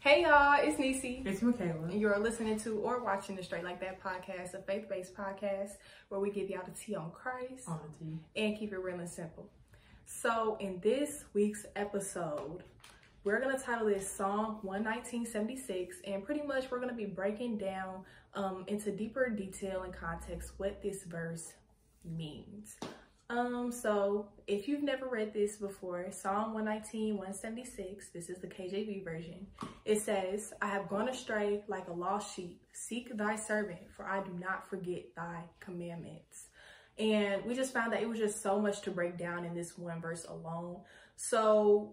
Hey y'all, it's Nisi. It's Michaela. And you're listening to or watching the Straight Like That podcast, a faith-based podcast where we give y'all the tea on Christ On the tea. and keep it real and simple. So in this week's episode, we're gonna title this Psalm 11976, and pretty much we're gonna be breaking down um, into deeper detail and context what this verse means. Um, so if you've never read this before, Psalm 119, 176, this is the KJV version. It says, I have gone astray like a lost sheep. Seek thy servant, for I do not forget thy commandments. And we just found that it was just so much to break down in this one verse alone. So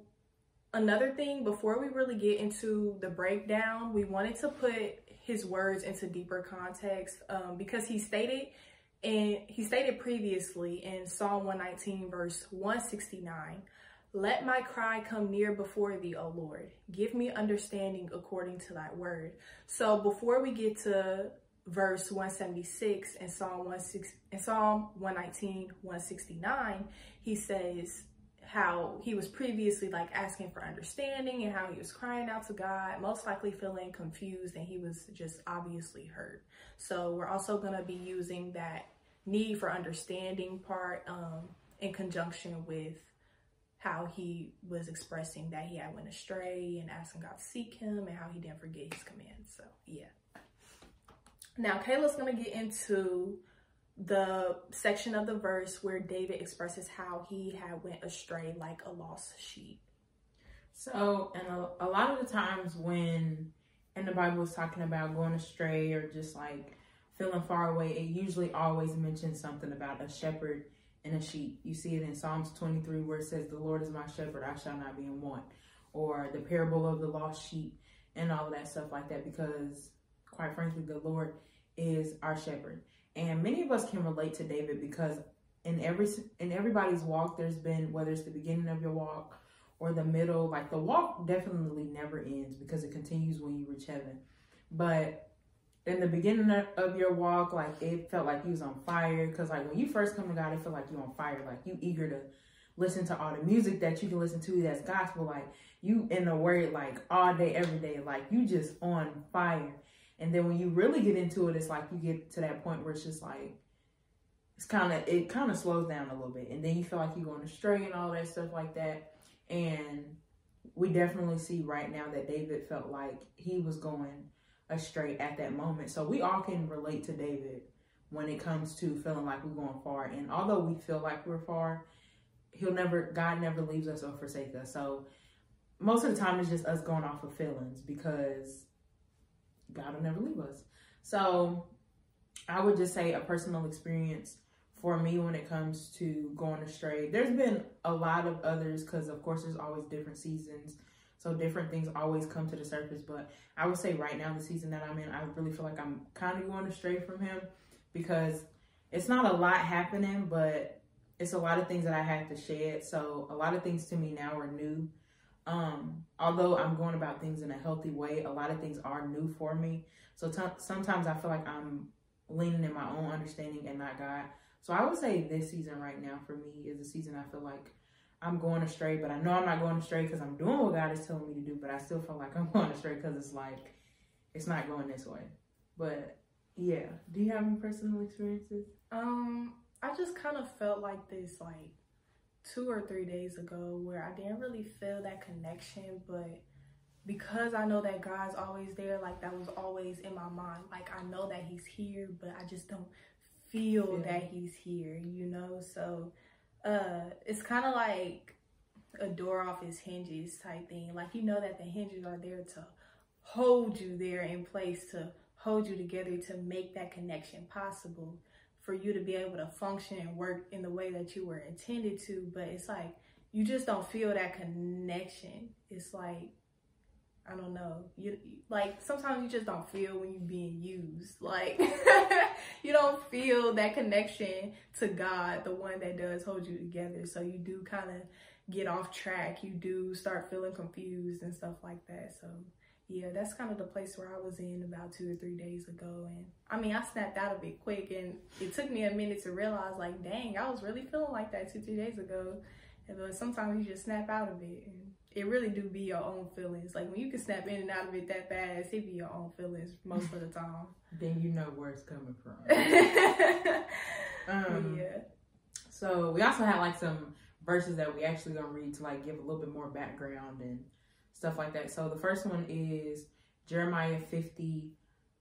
another thing, before we really get into the breakdown, we wanted to put his words into deeper context um, because he stated and he stated previously in Psalm 119, verse 169, Let my cry come near before thee, O Lord. Give me understanding according to thy word. So before we get to verse 176 in Psalm 16, in Psalm 119, 169, he says how he was previously like asking for understanding and how he was crying out to God, most likely feeling confused and he was just obviously hurt. So we're also going to be using that need for understanding part um, in conjunction with how he was expressing that he had went astray and asking God to seek him and how he didn't forget his commands. So yeah. Now Kayla's going to get into the section of the verse where David expresses how he had went astray like a lost sheep. So, and a, a lot of the times when in the Bible is talking about going astray or just like feeling far away, it usually always mentions something about a shepherd and a sheep. You see it in Psalms 23 where it says, The Lord is my shepherd, I shall not be in want. Or the parable of the lost sheep and all of that stuff like that because quite frankly, the Lord is our shepherd. And many of us can relate to David because in every in everybody's walk, there's been whether it's the beginning of your walk or the middle, like the walk definitely never ends because it continues when you reach heaven. But in the beginning of your walk, like it felt like you was on fire because like when you first come to God, it felt like you're on fire, like you eager to listen to all the music that you can listen to that's gospel, like you in the word like all day, every day, like you just on fire. And then when you really get into it, it's like you get to that point where it's just like it's kind of it kind of slows down a little bit, and then you feel like you're going astray and all that stuff like that. And we definitely see right now that David felt like he was going astray at that moment. So we all can relate to David when it comes to feeling like we're going far. And although we feel like we're far, he'll never God never leaves us or forsake us. So most of the time it's just us going off of feelings because God will never leave us. So I would just say a personal experience for me when it comes to going astray. There's been a lot of others because, of course, there's always different seasons. So different things always come to the surface. But I would say right now, the season that I'm in, I really feel like I'm kind of going astray from him because it's not a lot happening, but it's a lot of things that I had to shed. So a lot of things to me now are new. Um, although I'm going about things in a healthy way, a lot of things are new for me. So t- sometimes I feel like I'm leaning in my own understanding and not God. So I would say this season right now for me is a season I feel like I'm going astray, but I know I'm not going astray because I'm doing what God is telling me to do, but I still feel like I'm going astray because it's like, it's not going this way. But yeah, do you have any personal experiences? Um, I just kind of felt like this like two or three days ago where I didn't really feel that connection, but because I know that God's always there, like that was always in my mind. Like I know that He's here, but I just don't feel yeah. that He's here, you know? So uh it's kind of like a door off its hinges type thing. Like you know that the hinges are there to hold you there in place, to hold you together, to make that connection possible for you to be able to function and work in the way that you were intended to. But it's like you just don't feel that connection. It's like I don't know. You like sometimes you just don't feel when you're being used. Like you don't feel that connection to God, the one that does hold you together. So you do kind of get off track. You do start feeling confused and stuff like that. So yeah, that's kind of the place where I was in about two or three days ago. And I mean, I snapped out of it quick and it took me a minute to realize like, dang, I was really feeling like that two, three days ago. But sometimes you just snap out of it and it really do be your own feelings. Like when you can snap in and out of it that fast, it be your own feelings most of the time. then you know where it's coming from. um, yeah. So we also had like some verses that we actually gonna read to like give a little bit more background and stuff like that. So the first one is Jeremiah 50,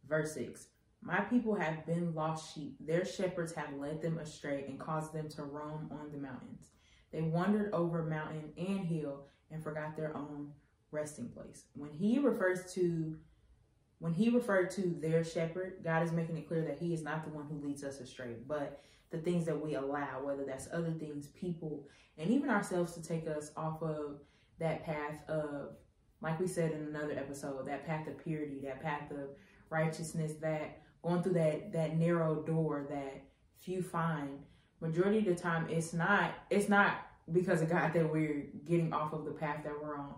verse 6. My people have been lost sheep. Their shepherds have led them astray and caused them to roam on the mountains. They wandered over mountain and hill and forgot their own resting place. When he refers to when he referred to their shepherd, God is making it clear that he is not the one who leads us astray, but the things that we allow, whether that's other things, people, and even ourselves to take us off of that path of, like we said in another episode, that path of purity, that path of righteousness, that going through that that narrow door that few find. Majority of the time it's not it's not because of God that we're getting off of the path that we're on.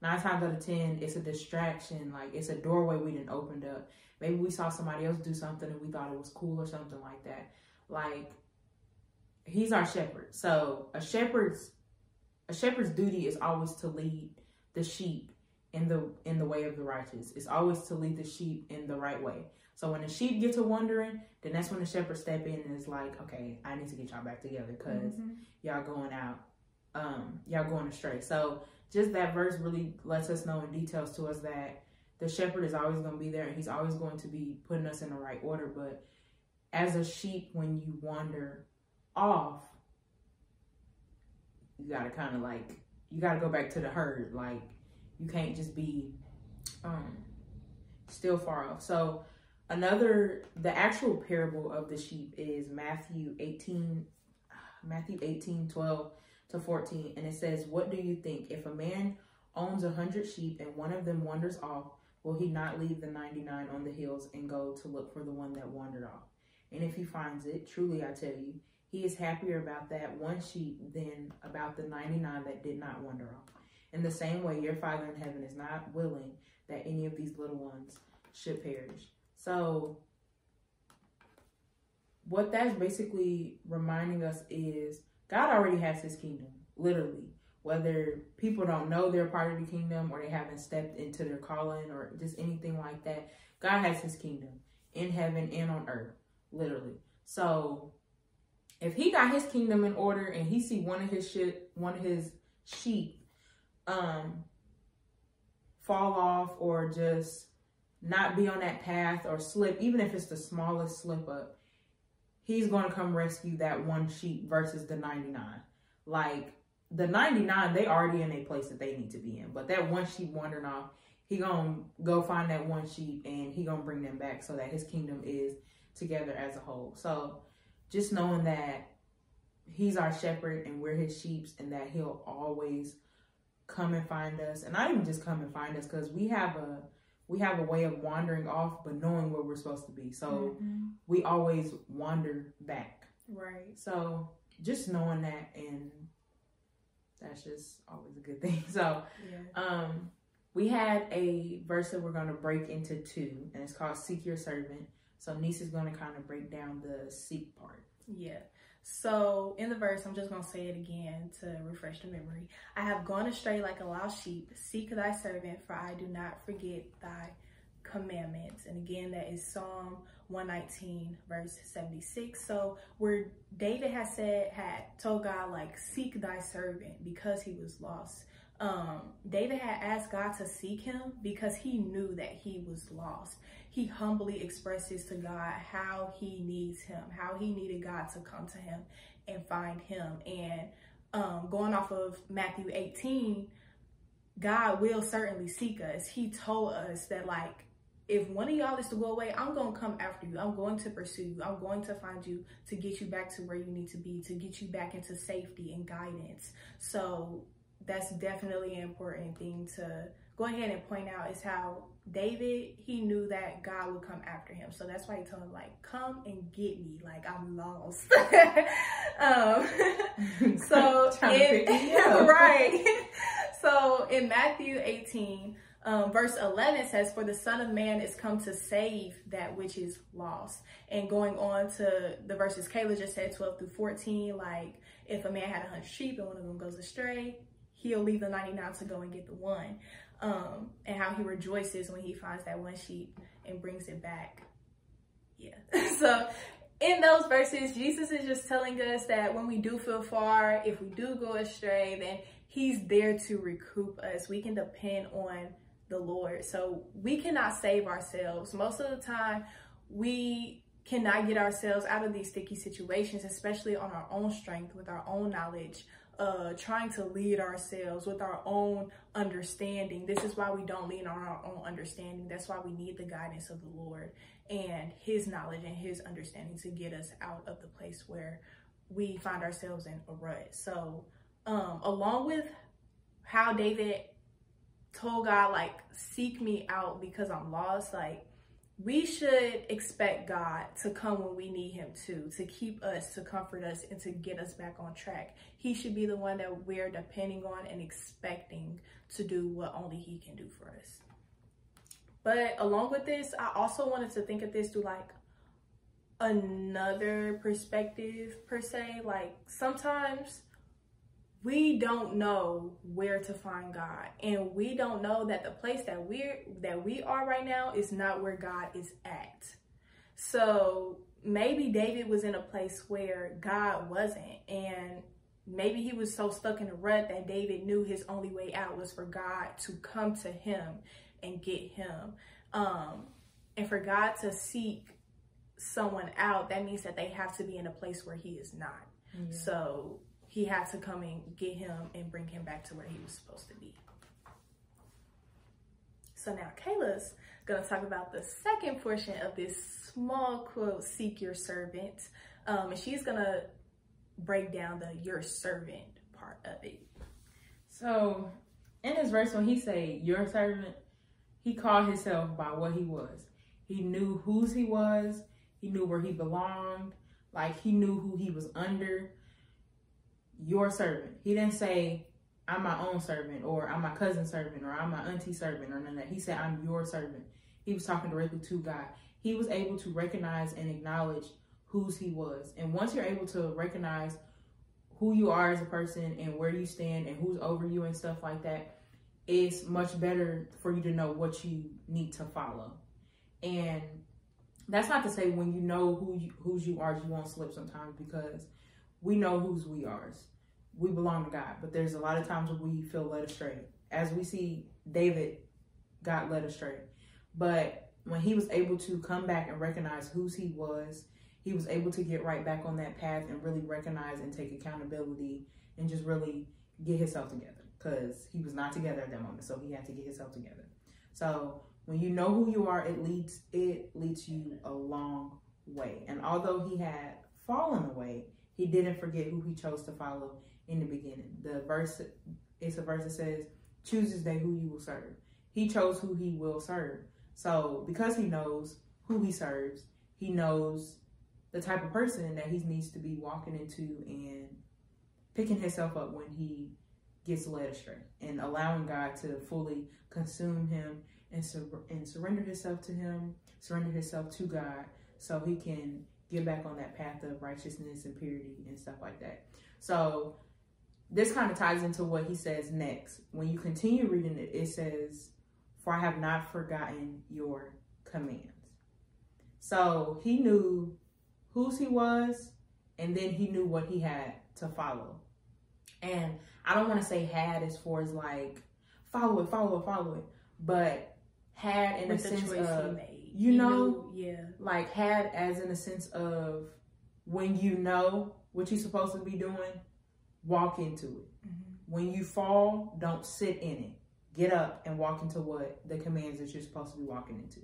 Nine times out of ten, it's a distraction. Like it's a doorway we didn't opened up. Maybe we saw somebody else do something and we thought it was cool or something like that. Like he's our shepherd. So a shepherd's a shepherd's duty is always to lead the sheep in the in the way of the righteous. It's always to lead the sheep in the right way. So when the sheep get to wandering, then that's when the shepherd step in and is like, okay, I need to get y'all back together because mm-hmm. y'all going out, um, y'all going astray. So just that verse really lets us know and details to us that the shepherd is always going to be there and he's always going to be putting us in the right order. But as a sheep, when you wander off, you got to kind of like, you got to go back to the herd. Like, you can't just be um, still far off. So Another, the actual parable of the sheep is Matthew 18, Matthew 18, 12 to 14. And it says, What do you think? If a man owns a hundred sheep and one of them wanders off, will he not leave the 99 on the hills and go to look for the one that wandered off? And if he finds it, truly I tell you, he is happier about that one sheep than about the 99 that did not wander off. In the same way, your Father in heaven is not willing that any of these little ones should perish. So, what that's basically reminding us is God already has his kingdom, literally. Whether people don't know they're part of the kingdom or they haven't stepped into their calling or just anything like that, God has his kingdom in heaven and on earth, literally. So, if he got his kingdom in order and he see one of his shit, one of his sheep um fall off or just not be on that path or slip, even if it's the smallest slip up, he's going to come rescue that one sheep versus the 99. Like the 99, they already in a place that they need to be in. But that one sheep wandering off, he gonna go find that one sheep and he gonna bring them back so that his kingdom is together as a whole. So just knowing that he's our shepherd and we're his sheeps and that he'll always come and find us. And not even just come and find us because we have a we have a way of wandering off, but knowing where we're supposed to be. So mm-hmm. we always wander back. Right. So just knowing that and that's just always a good thing. So yeah. um we had a verse that we're gonna break into two and it's called Seek Your Servant. So Niece is gonna kind of break down the seek part. Yeah. So in the verse, I'm just going to say it again to refresh the memory. I have gone astray like a lost sheep. Seek thy servant, for I do not forget thy commandments. And again, that is Psalm 119, verse 76. So where David has said, had told God, like, seek thy servant because he was lost. Um, David had asked God to seek him because he knew that he was lost he humbly expresses to God how he needs him, how he needed God to come to him and find him. And um, going off of Matthew 18, God will certainly seek us. He told us that, like, if one of y'all is to go away, I'm going to come after you. I'm going to pursue you. I'm going to find you to get you back to where you need to be, to get you back into safety and guidance. So that's definitely an important thing to go ahead and point out is how David, he knew that God would come after him. So that's why he told him, like, come and get me. Like, I'm lost. um, so, in, right. so in Matthew 18, um, verse 11 says, For the Son of Man is come to save that which is lost. And going on to the verses Kayla just said, 12 through 14, like, if a man had a hundred sheep and one of them goes astray, he'll leave the 99 to go and get the one. Um, and how he rejoices when he finds that one sheep and brings it back. Yeah. so in those verses, Jesus is just telling us that when we do feel far, if we do go astray, then he's there to recoup us. We can depend on the Lord. So we cannot save ourselves. Most of the time, we cannot get ourselves out of these sticky situations, especially on our own strength, with our own knowledge, uh, trying to lead ourselves with our own understanding. This is why we don't lean on our own understanding. That's why we need the guidance of the Lord and His knowledge and His understanding to get us out of the place where we find ourselves in a rut. So, um, along with how David told God, like, seek me out because I'm lost, like, we should expect God to come when we need him to, to keep us, to comfort us, and to get us back on track. He should be the one that we're depending on and expecting to do what only he can do for us. But along with this, I also wanted to think of this through like another perspective per se. Like sometimes we don't know where to find God and we don't know that the place that we're that we are right now is not where God is at. So maybe David was in a place where God wasn't and maybe he was so stuck in a rut that David knew his only way out was for God to come to him and get him. Um and for God to seek someone out, that means that they have to be in a place where he is not. Mm-hmm. So he had to come and get him and bring him back to where he was supposed to be. So now Kayla's gonna talk about the second portion of this small quote, seek your servant. Um, and she's gonna break down the your servant part of it. So in this verse, when he say your servant, he called himself by what he was. He knew whose he was, he knew where he belonged, like he knew who he was under your servant. He didn't say, I'm my own servant or I'm my cousin's servant or I'm my auntie servant or none of that. He said, I'm your servant. He was talking directly to God. He was able to recognize and acknowledge whose he was. And once you're able to recognize who you are as a person and where you stand and who's over you and stuff like that, it's much better for you to know what you need to follow. And that's not to say when you know who you, whose you are, you won't slip sometimes because we know whose we are we belong to God. But there's a lot of times where we feel led astray. As we see David got led astray. But when he was able to come back and recognize whose he was, he was able to get right back on that path and really recognize and take accountability and just really get himself together because he was not together at that moment. So he had to get himself together. So when you know who you are, it leads it leads you a long way. And although he had fallen away, he didn't forget who he chose to follow in the beginning. The verse, it's a verse that says, chooses day who you will serve. He chose who he will serve. So because he knows who he serves, he knows the type of person that he needs to be walking into and picking himself up when he gets led astray and allowing God to fully consume him and, sur- and surrender himself to him, surrender himself to God so he can get back on that path of righteousness and purity and stuff like that. So this kind of ties into what he says next. When you continue reading it, it says, For I have not forgotten your commands. So he knew whose he was, and then he knew what he had to follow. And I don't want to say had as far as like follow it, follow it, follow it, but had in With a sense of you he know, knew, yeah, like had as in a sense of when you know what you're supposed to be doing, walk into it. Mm-hmm. When you fall, don't sit in it. Get up and walk into what the commands that you're supposed to be walking into.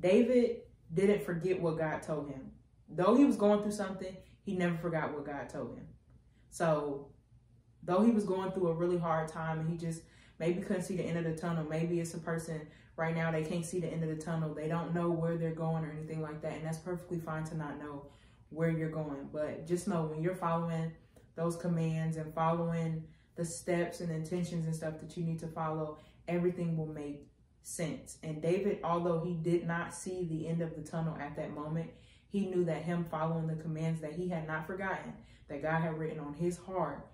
David didn't forget what God told him. Though he was going through something, he never forgot what God told him. So, though he was going through a really hard time and he just maybe couldn't see the end of the tunnel, maybe it's a person right now they can't see the end of the tunnel. They don't know where they're going or anything like that. And that's perfectly fine to not know where you're going. But just know when you're following those commands and following the steps and intentions and stuff that you need to follow, everything will make sense. And David, although he did not see the end of the tunnel at that moment, he knew that him following the commands that he had not forgotten, that God had written on his heart,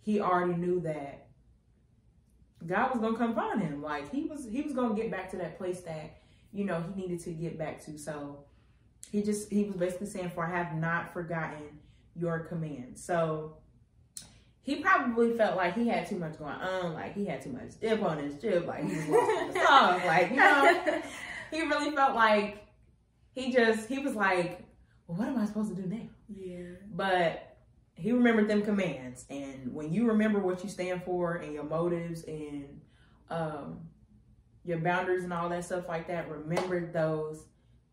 he already knew that God was gonna come find him. Like he was he was gonna get back to that place that, you know, he needed to get back to. So he just he was basically saying, For I have not forgotten your command. So he probably felt like he had too much going on, like he had too much dip on his chip, like he was lost the song. Like, you know, he really felt like he just he was like, Well, what am I supposed to do now? Yeah. But he remembered them commands. And when you remember what you stand for and your motives and um your boundaries and all that stuff like that, remember those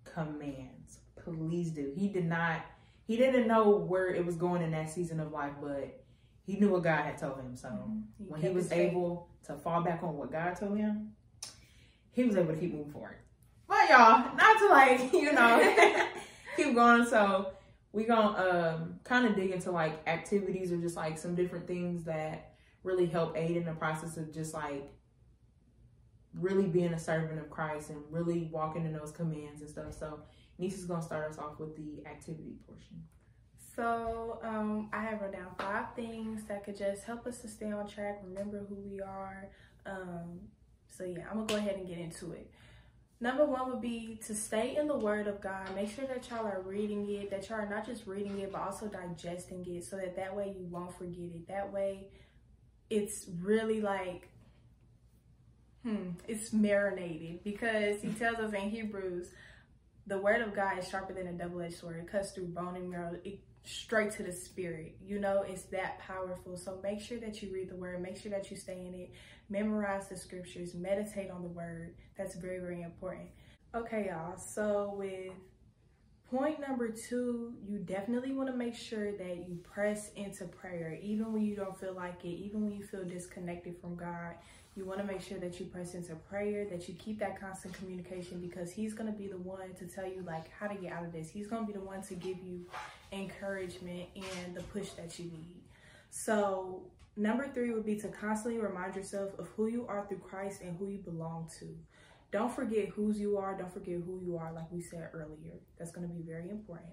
commands. Please do. He did not he didn't know where it was going in that season of life, but he knew what God had told him. So mm-hmm. he when he was able to fall back on what God told him, he was able to keep moving forward. But y'all, not to like, you know, keep going. So we gonna um, kind of dig into like activities or just like some different things that really help aid in the process of just like really being a servant of Christ and really walking in those commands and stuff. So Nisa's gonna start us off with the activity portion. So um, I have wrote down five things that could just help us to stay on track, remember who we are. Um, so yeah, I'm gonna go ahead and get into it. Number one would be to stay in the Word of God. Make sure that y'all are reading it, that y'all are not just reading it, but also digesting it, so that that way you won't forget it. That way, it's really like, hmm, it's marinated because He tells us in Hebrews, the Word of God is sharper than a double-edged sword. It cuts through bone and marrow. It straight to the spirit. You know, it's that powerful. So make sure that you read the word, make sure that you stay in it, memorize the scriptures, meditate on the word. That's very, very important. Okay, y'all. So with point number two, you definitely want to make sure that you press into prayer, even when you don't feel like it, even when you feel disconnected from God. You want to make sure that you press into prayer, that you keep that constant communication because he's going to be the one to tell you like how to get out of this. He's going to be the one to give you encouragement and the push that you need. So, number 3 would be to constantly remind yourself of who you are through Christ and who you belong to. Don't forget whose you are, don't forget who you are like we said earlier. That's going to be very important.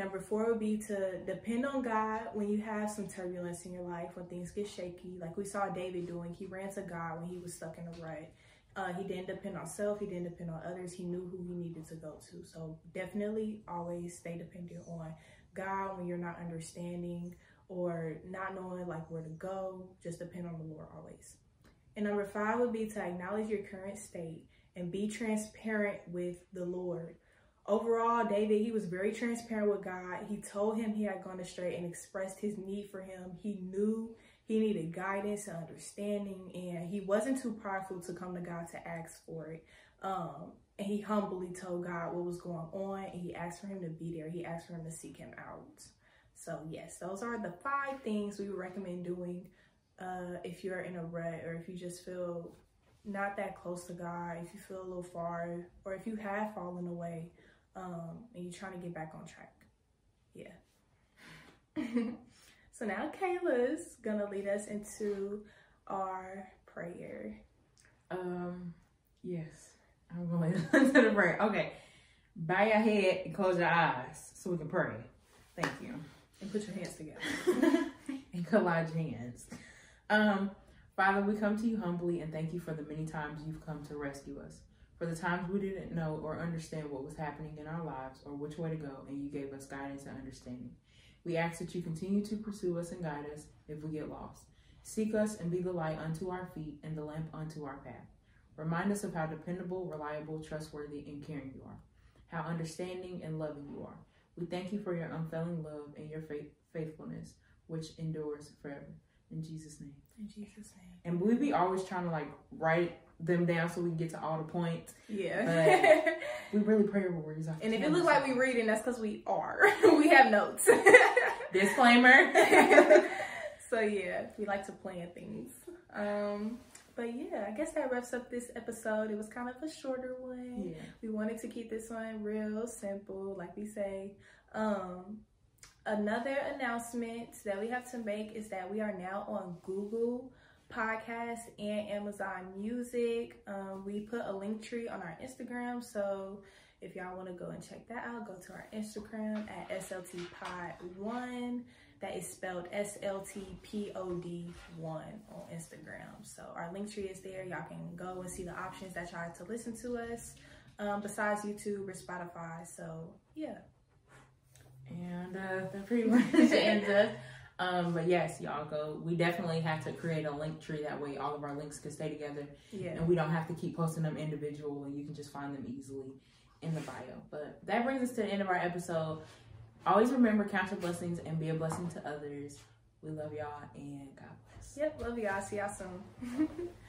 Number four would be to depend on God when you have some turbulence in your life, when things get shaky, like we saw David doing. He ran to God when he was stuck in a rut. Uh, he didn't depend on self. He didn't depend on others. He knew who he needed to go to. So definitely always stay dependent on God when you're not understanding or not knowing like where to go. Just depend on the Lord always. And number five would be to acknowledge your current state and be transparent with the Lord overall, David, he was very transparent with God. He told him he had gone astray and expressed his need for him. He knew he needed guidance and understanding, and he wasn't too prideful to come to God to ask for it. Um, and he humbly told God what was going on, and he asked for him to be there. He asked for him to seek him out. So, yes, those are the five things we would recommend doing uh, if you're in a rut or if you just feel not that close to God, if you feel a little far, or if you have fallen away um, and you're trying to get back on track. Yeah. so now Kayla's gonna lead us into our prayer. Um, yes, I'm gonna lead into the prayer. Okay, bow your head and close your eyes so we can pray. Thank you. And put your hands together. and collage hands. Um, Father, we come to you humbly and thank you for the many times you've come to rescue us for the times we didn't know or understand what was happening in our lives or which way to go, and you gave us guidance and understanding. We ask that you continue to pursue us and guide us if we get lost. Seek us and be the light unto our feet and the lamp unto our path. Remind us of how dependable, reliable, trustworthy, and caring you are, how understanding and loving you are. We thank you for your unfailing love and your faith, faithfulness, which endures forever. In Jesus' name. In Jesus' name. And we be always trying to like write them down so we can get to all the points. Yeah. we really pray over words. And if it looks like we're reading, that's because we are. we have notes. Disclaimer. so yeah, we like to plan things. Um, but yeah, I guess that wraps up this episode. It was kind of a shorter one. Yeah. We wanted to keep this one real simple, like we say. Um, another announcement that we have to make is that we are now on Google podcast and Amazon Music. Um, we put a link tree on our Instagram, so if y'all want to go and check that out, go to our Instagram at SLT Pod One. That is spelled S L T P O D 1 on Instagram. So our link tree is there. Y'all can go and see the options that y'all have to listen to us um, besides YouTube or Spotify. So, yeah. And uh, that pretty much ends us. Um, but yes, y'all go. We definitely have to create a link tree that way all of our links can stay together. Yeah. And we don't have to keep posting them individually. You can just find them easily in the bio. But that brings us to the end of our episode. Always remember count your blessings and be a blessing to others. We love y'all and God bless. Yep. Love y'all. See y'all soon.